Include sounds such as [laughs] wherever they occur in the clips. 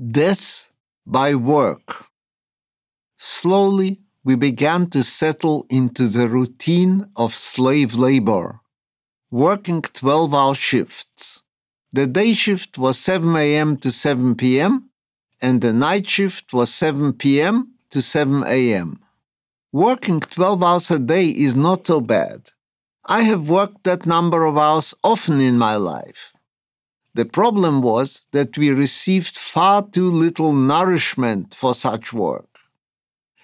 Death by work. Slowly, we began to settle into the routine of slave labor, working 12 hour shifts. The day shift was 7 a.m. to 7 p.m., and the night shift was 7 p.m. to 7 a.m. Working 12 hours a day is not so bad. I have worked that number of hours often in my life. The problem was that we received far too little nourishment for such work.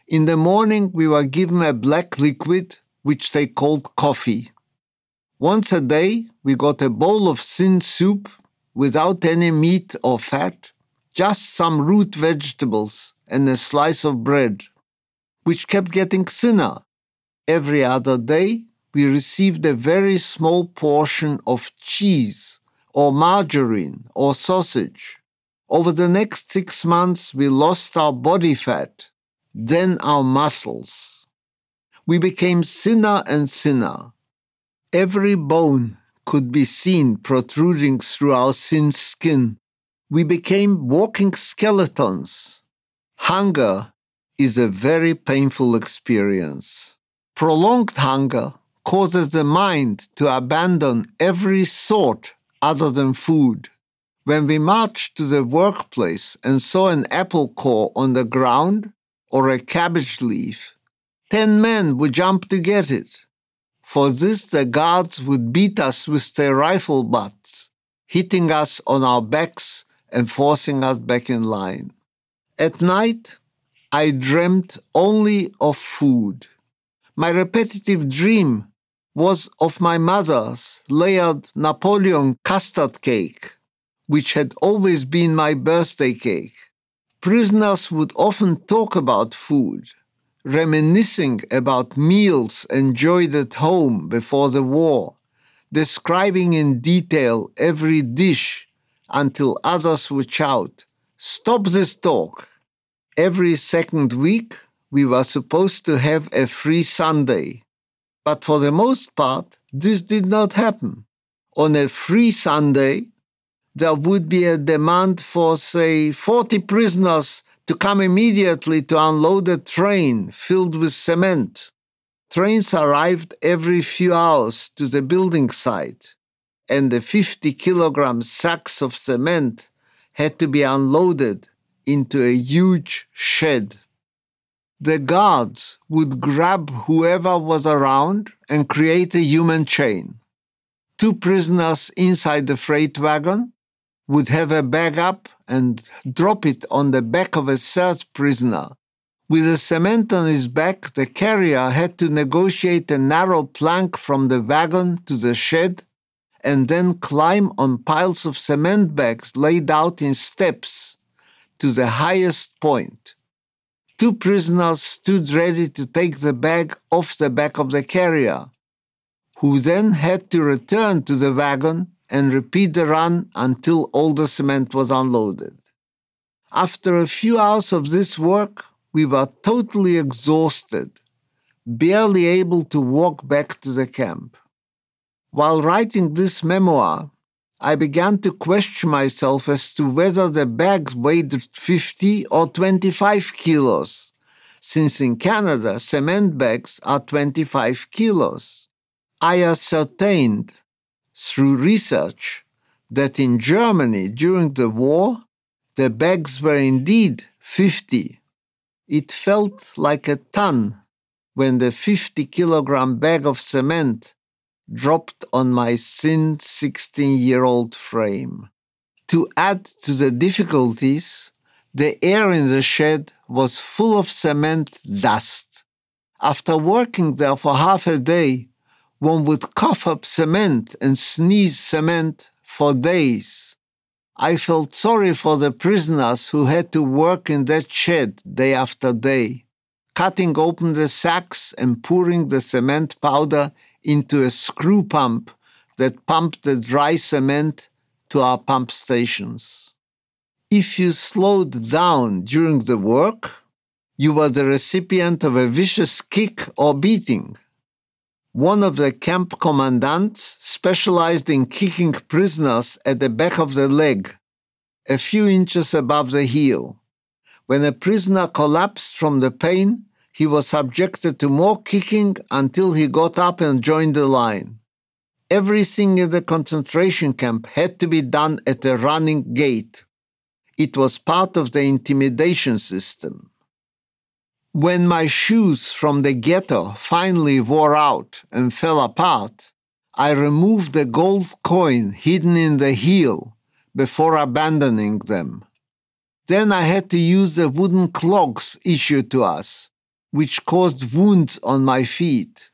In the morning, we were given a black liquid, which they called coffee. Once a day, we got a bowl of thin soup without any meat or fat, just some root vegetables and a slice of bread, which kept getting thinner. Every other day, we received a very small portion of cheese or margarine or sausage. Over the next six months, we lost our body fat then our muscles. We became thinner and thinner. Every bone could be seen protruding through our thin skin. We became walking skeletons. Hunger is a very painful experience. Prolonged hunger causes the mind to abandon every thought other than food. When we marched to the workplace and saw an apple core on the ground, or a cabbage leaf, ten men would jump to get it. For this, the guards would beat us with their rifle butts, hitting us on our backs and forcing us back in line. At night, I dreamt only of food. My repetitive dream was of my mother's layered Napoleon custard cake, which had always been my birthday cake prisoners would often talk about food, reminiscing about meals enjoyed at home before the war, describing in detail every dish until others would shout, Stop this talk! Every second week, we were supposed to have a free Sunday. But for the most part, this did not happen. On a free Sunday, there would be a demand for, say, 40 prisoners to come immediately to unload a train filled with cement. Trains arrived every few hours to the building site, and the 50 kilogram sacks of cement had to be unloaded into a huge shed. The guards would grab whoever was around and create a human chain. Two prisoners inside the freight wagon would have a bag up and drop it on the back of a third prisoner. With the cement on his back, the carrier had to negotiate a narrow plank from the wagon to the shed and then climb on piles of cement bags laid out in steps to the highest point. Two prisoners stood ready to take the bag off the back of the carrier, who then had to return to the wagon and repeat the run until all the cement was unloaded. After a few hours of this work, we were totally exhausted, barely able to walk back to the camp. While writing this memoir, I began to question myself as to whether the bags weighed 50 or 25 kilos, since in Canada cement bags are 25 kilos. I ascertained through research that in Germany during the war, the bags were indeed 50. It felt like a ton when the 50 kilogram bag of cement dropped on my thin 16 year old frame. To add to the difficulties, the air in the shed was full of cement dust. After working there for half a day, one would cough up cement and sneeze cement for days. I felt sorry for the prisoners who had to work in that shed day after day, cutting open the sacks and pouring the cement powder into a screw pump that pumped the dry cement to our pump stations. If you slowed down during the work, you were the recipient of a vicious kick or beating. One of the camp commandants specialized in kicking prisoners at the back of the leg, a few inches above the heel. When a prisoner collapsed from the pain, he was subjected to more kicking until he got up and joined the line. Everything in the concentration camp had to be done at a running gait. It was part of the intimidation system. When my shoes from the ghetto finally wore out and fell apart, I removed the gold coin hidden in the heel before abandoning them. Then I had to use the wooden clogs issued to us, which caused wounds on my feet.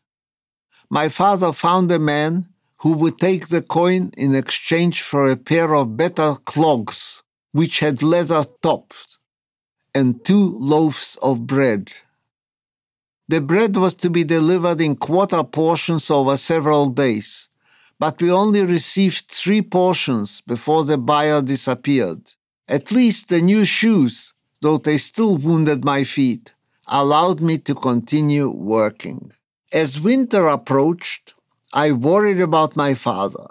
My father found a man who would take the coin in exchange for a pair of better clogs, which had leather tops, and two loaves of bread. The bread was to be delivered in quarter portions over several days, but we only received three portions before the buyer disappeared. At least the new shoes, though they still wounded my feet, allowed me to continue working. As winter approached, I worried about my father.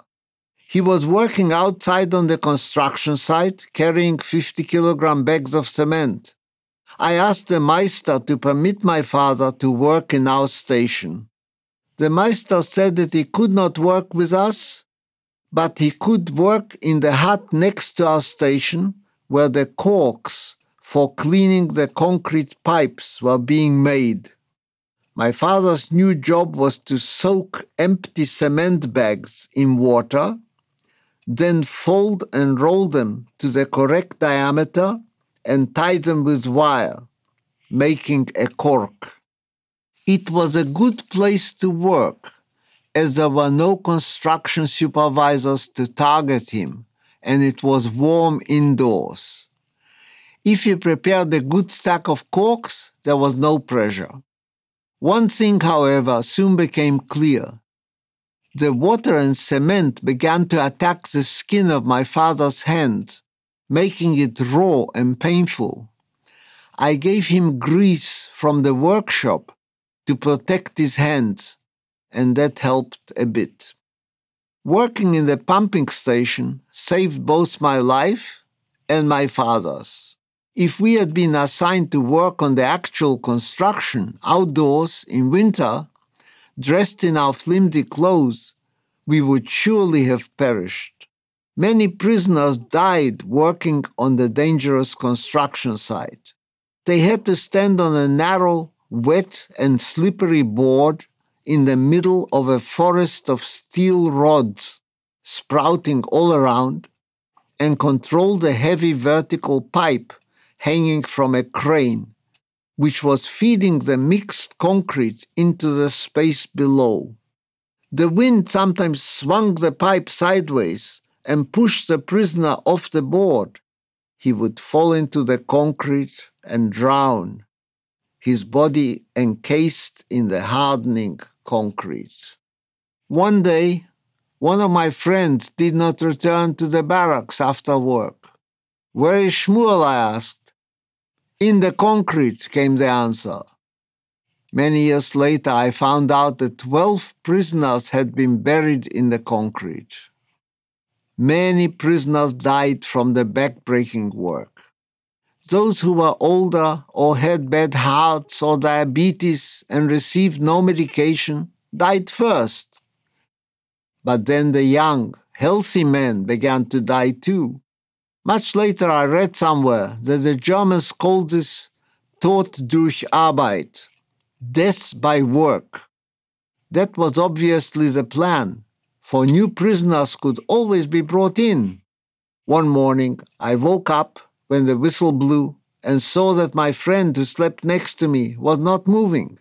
He was working outside on the construction site carrying 50 kilogram bags of cement. I asked the Meister to permit my father to work in our station. The Meister said that he could not work with us, but he could work in the hut next to our station where the corks for cleaning the concrete pipes were being made. My father's new job was to soak empty cement bags in water, then fold and roll them to the correct diameter and tie them with wire, making a cork. It was a good place to work, as there were no construction supervisors to target him, and it was warm indoors. If he prepared a good stack of corks, there was no pressure. One thing, however, soon became clear. The water and cement began to attack the skin of my father's hands, making it raw and painful. I gave him grease from the workshop to protect his hands, and that helped a bit. Working in the pumping station saved both my life and my father's. If we had been assigned to work on the actual construction outdoors in winter, dressed in our flimsy clothes, we would surely have perished. Many prisoners died working on the dangerous construction site. They had to stand on a narrow, wet, and slippery board in the middle of a forest of steel rods sprouting all around and control the heavy vertical pipe hanging from a crane, which was feeding the mixed concrete into the space below. The wind sometimes swung the pipe sideways and pushed the prisoner off the board, he would fall into the concrete and drown, his body encased in the hardening concrete. One day, one of my friends did not return to the barracks after work. Where is Shmuel? I asked. In the concrete, came the answer. Many years later, I found out that 12 prisoners had been buried in the concrete. Many prisoners died from the backbreaking work. Those who were older or had bad hearts or diabetes and received no medication died first. But then the young, healthy men began to die too. Much later, I read somewhere that the Germans called this Tod durch Arbeit, death by work. That was obviously the plan for new prisoners could always be brought in. One morning, I woke up when the whistle blew and saw that my friend who slept next to me was not moving.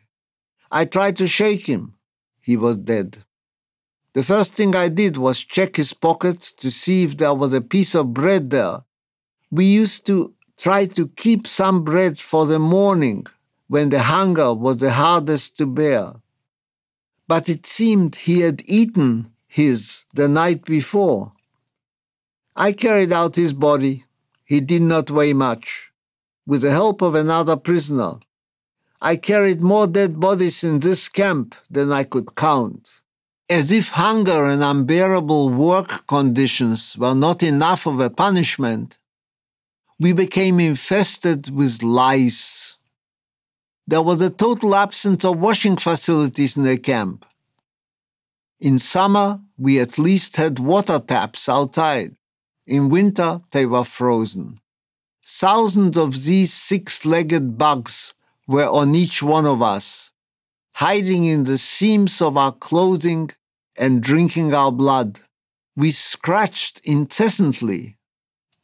I tried to shake him. He was dead. The first thing I did was check his pockets to see if there was a piece of bread there. We used to try to keep some bread for the morning when the hunger was the hardest to bear. But it seemed he had eaten his the night before. I carried out his body. He did not weigh much. With the help of another prisoner, I carried more dead bodies in this camp than I could count. As if hunger and unbearable work conditions were not enough of a punishment, we became infested with lice. There was a total absence of washing facilities in the camp. In summer, we at least had water taps outside. In winter, they were frozen. Thousands of these six legged bugs were on each one of us, hiding in the seams of our clothing and drinking our blood. We scratched incessantly.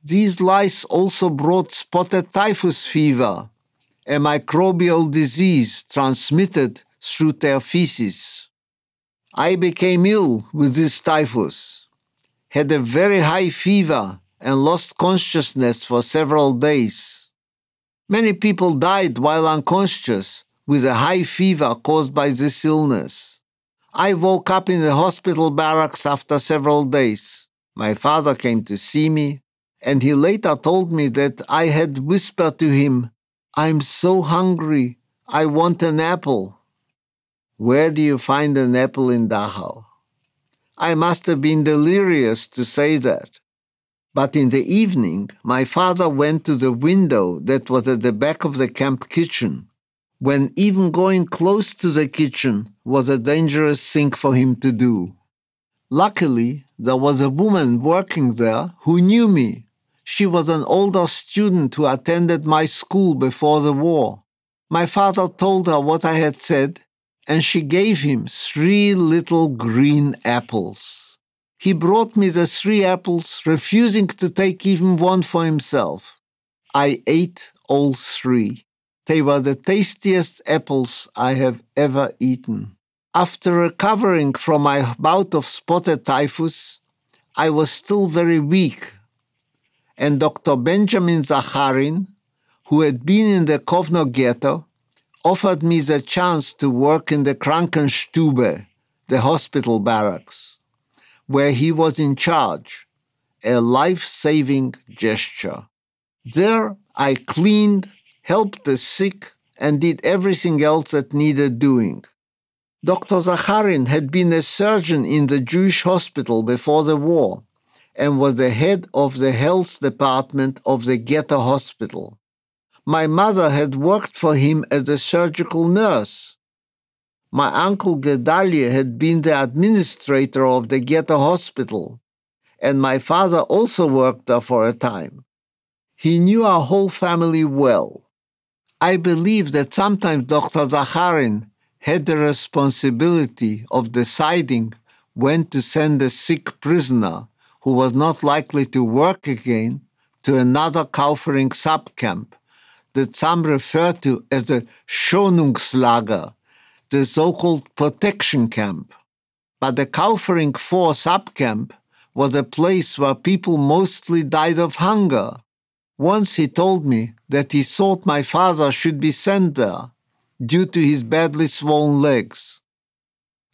These lice also brought spotted typhus fever, a microbial disease transmitted through their feces. I became ill with this typhus, had a very high fever, and lost consciousness for several days. Many people died while unconscious with a high fever caused by this illness. I woke up in the hospital barracks after several days. My father came to see me, and he later told me that I had whispered to him, I'm so hungry, I want an apple. Where do you find an apple in Dachau? I must have been delirious to say that. But in the evening, my father went to the window that was at the back of the camp kitchen, when even going close to the kitchen was a dangerous thing for him to do. Luckily, there was a woman working there who knew me. She was an older student who attended my school before the war. My father told her what I had said, and she gave him three little green apples. He brought me the three apples, refusing to take even one for himself. I ate all three. They were the tastiest apples I have ever eaten. After recovering from my bout of spotted typhus, I was still very weak, and Dr. Benjamin Zacharin, who had been in the Kovno ghetto, offered me the chance to work in the Krankenstube, the hospital barracks, where he was in charge, a life saving gesture. There I cleaned, helped the sick, and did everything else that needed doing. Dr. Zakharin had been a surgeon in the Jewish hospital before the war and was the head of the health department of the ghetto hospital. My mother had worked for him as a surgical nurse. My uncle Gedalia had been the administrator of the ghetto hospital, and my father also worked there for a time. He knew our whole family well. I believe that sometimes Dr. Zacharin had the responsibility of deciding when to send a sick prisoner who was not likely to work again to another Kaufering subcamp that some refer to as the Schonungslager, the so-called protection camp. But the Kaufering 4 subcamp was a place where people mostly died of hunger. Once he told me that he thought my father should be sent there due to his badly swollen legs.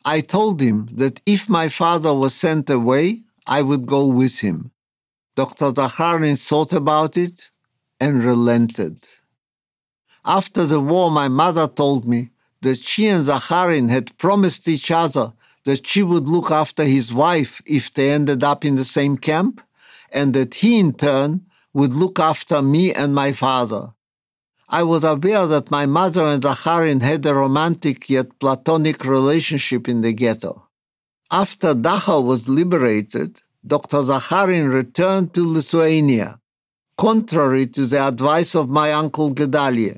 I told him that if my father was sent away, I would go with him. Dr. Zakharin thought about it and relented. After the war, my mother told me that she and Zakharin had promised each other that she would look after his wife if they ended up in the same camp, and that he in turn would look after me and my father. I was aware that my mother and Zacharin had a romantic yet platonic relationship in the ghetto. After Dachau was liberated, Dr. Zacharin returned to Lithuania, contrary to the advice of my uncle Gedalia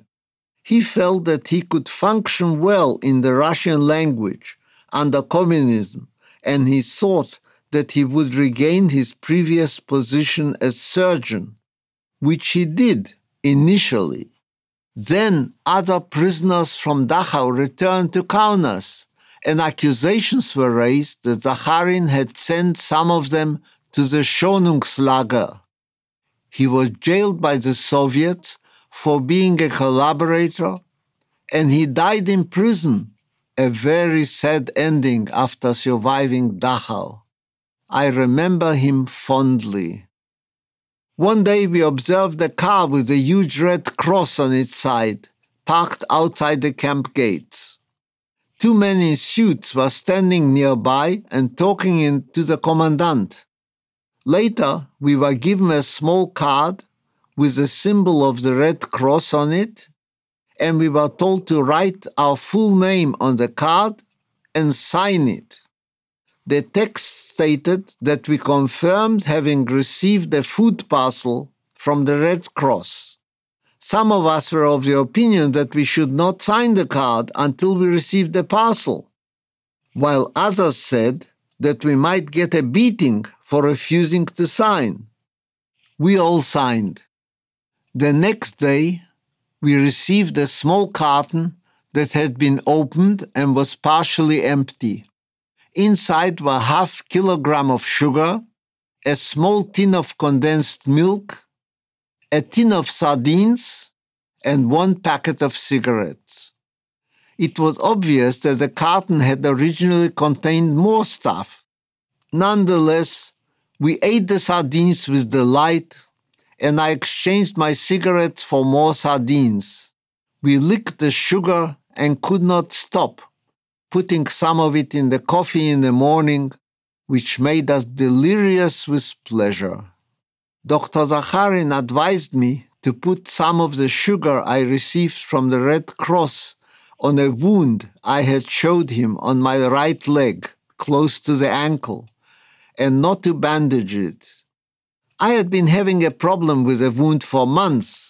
he felt that he could function well in the Russian language under communism, and he thought that he would regain his previous position as surgeon, which he did initially. Then other prisoners from Dachau returned to Kaunas, and accusations were raised that Zacharin had sent some of them to the Schonungslager. He was jailed by the Soviets for being a collaborator, and he died in prison, a very sad ending after surviving Dachau. I remember him fondly. One day we observed a car with a huge red cross on its side, parked outside the camp gates. Two men in suits were standing nearby and talking in, to the commandant. Later, we were given a small card with the symbol of the Red Cross on it, and we were told to write our full name on the card and sign it. The text stated that we confirmed having received a food parcel from the Red Cross. Some of us were of the opinion that we should not sign the card until we received the parcel, while others said that we might get a beating for refusing to sign. We all signed. The next day, we received a small carton that had been opened and was partially empty. Inside were half kilogram of sugar, a small tin of condensed milk, a tin of sardines, and one packet of cigarettes. It was obvious that the carton had originally contained more stuff. Nonetheless, we ate the sardines with delight and I exchanged my cigarettes for more sardines. We licked the sugar and could not stop, putting some of it in the coffee in the morning, which made us delirious with pleasure. Dr. Zakharin advised me to put some of the sugar I received from the Red Cross on a wound I had showed him on my right leg, close to the ankle, and not to bandage it I had been having a problem with a wound for months.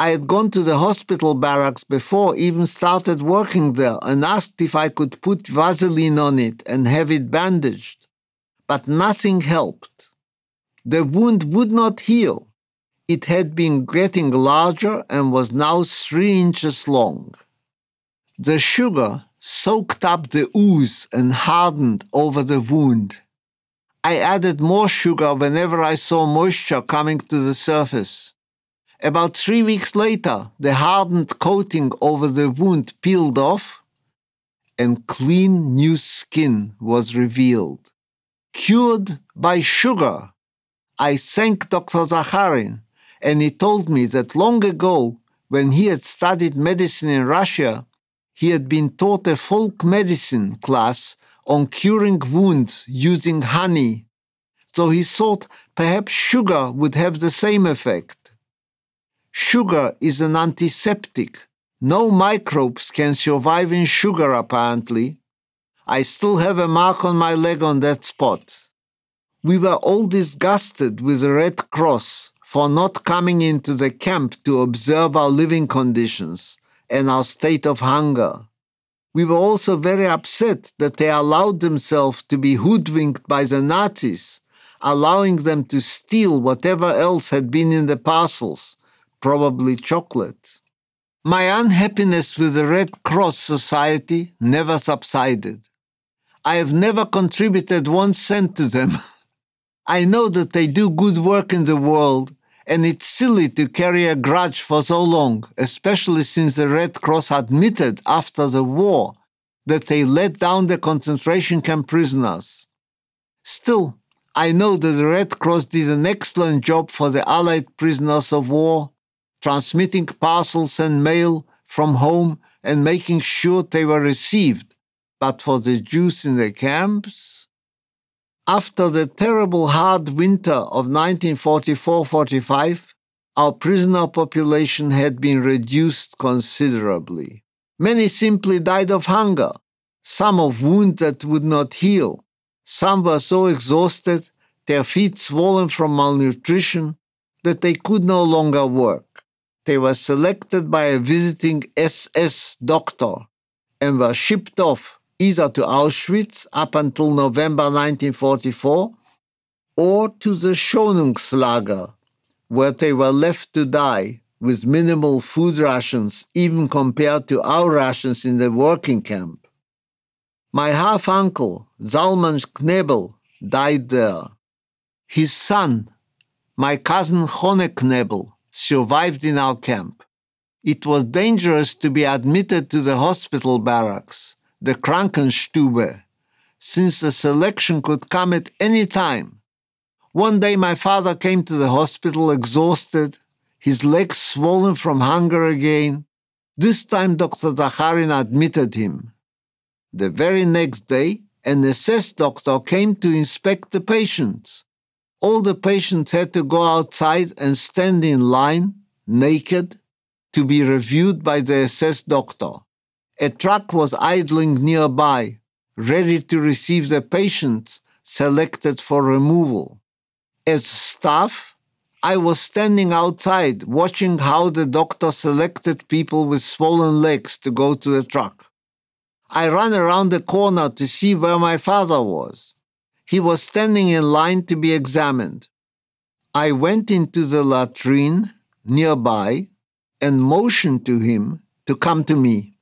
I had gone to the hospital barracks before even started working there and asked if I could put Vaseline on it and have it bandaged. But nothing helped. The wound would not heal. It had been getting larger and was now three inches long. The sugar soaked up the ooze and hardened over the wound. I added more sugar whenever I saw moisture coming to the surface. About three weeks later, the hardened coating over the wound peeled off and clean new skin was revealed. Cured by sugar. I thanked Dr. Zakharin, and he told me that long ago, when he had studied medicine in Russia, he had been taught a folk medicine class on curing wounds using honey, so he thought perhaps sugar would have the same effect. Sugar is an antiseptic. No microbes can survive in sugar, apparently. I still have a mark on my leg on that spot. We were all disgusted with the Red Cross for not coming into the camp to observe our living conditions and our state of hunger. We were also very upset that they allowed themselves to be hoodwinked by the Nazis, allowing them to steal whatever else had been in the parcels, probably chocolate. My unhappiness with the Red Cross Society never subsided. I have never contributed one cent to them. [laughs] I know that they do good work in the world, and it's silly to carry a grudge for so long, especially since the Red Cross admitted after the war that they let down the concentration camp prisoners. Still, I know that the Red Cross did an excellent job for the Allied prisoners of war, transmitting parcels and mail from home and making sure they were received. But for the Jews in the camps, after the terrible hard winter of 1944 45, our prisoner population had been reduced considerably. Many simply died of hunger, some of wounds that would not heal. Some were so exhausted, their feet swollen from malnutrition, that they could no longer work. They were selected by a visiting SS doctor and were shipped off either to Auschwitz up until November 1944 or to the Schonungslager, where they were left to die with minimal food rations, even compared to our rations in the working camp. My half uncle, Zalman Knebel, died there. His son, my cousin Hone Knebel, survived in our camp. It was dangerous to be admitted to the hospital barracks the Krankenstube, since the selection could come at any time. One day my father came to the hospital exhausted, his legs swollen from hunger again. This time Dr. Zakharin admitted him. The very next day, an SS doctor came to inspect the patients. All the patients had to go outside and stand in line, naked, to be reviewed by the SS doctor. A truck was idling nearby, ready to receive the patients selected for removal. As staff, I was standing outside watching how the doctor selected people with swollen legs to go to the truck. I ran around the corner to see where my father was. He was standing in line to be examined. I went into the latrine nearby and motioned to him to come to me.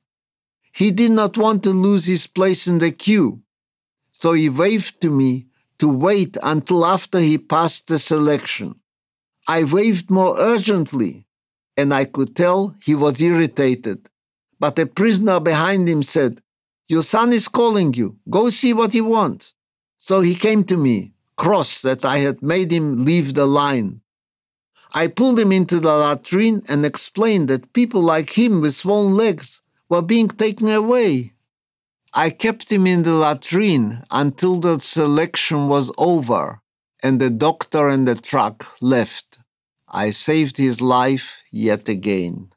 He did not want to lose his place in the queue, so he waved to me to wait until after he passed the selection. I waved more urgently, and I could tell he was irritated. But a prisoner behind him said, Your son is calling you. Go see what he wants. So he came to me, cross that I had made him leave the line. I pulled him into the latrine and explained that people like him with swollen legs were being taken away. I kept him in the latrine until the selection was over and the doctor and the truck left. I saved his life yet again.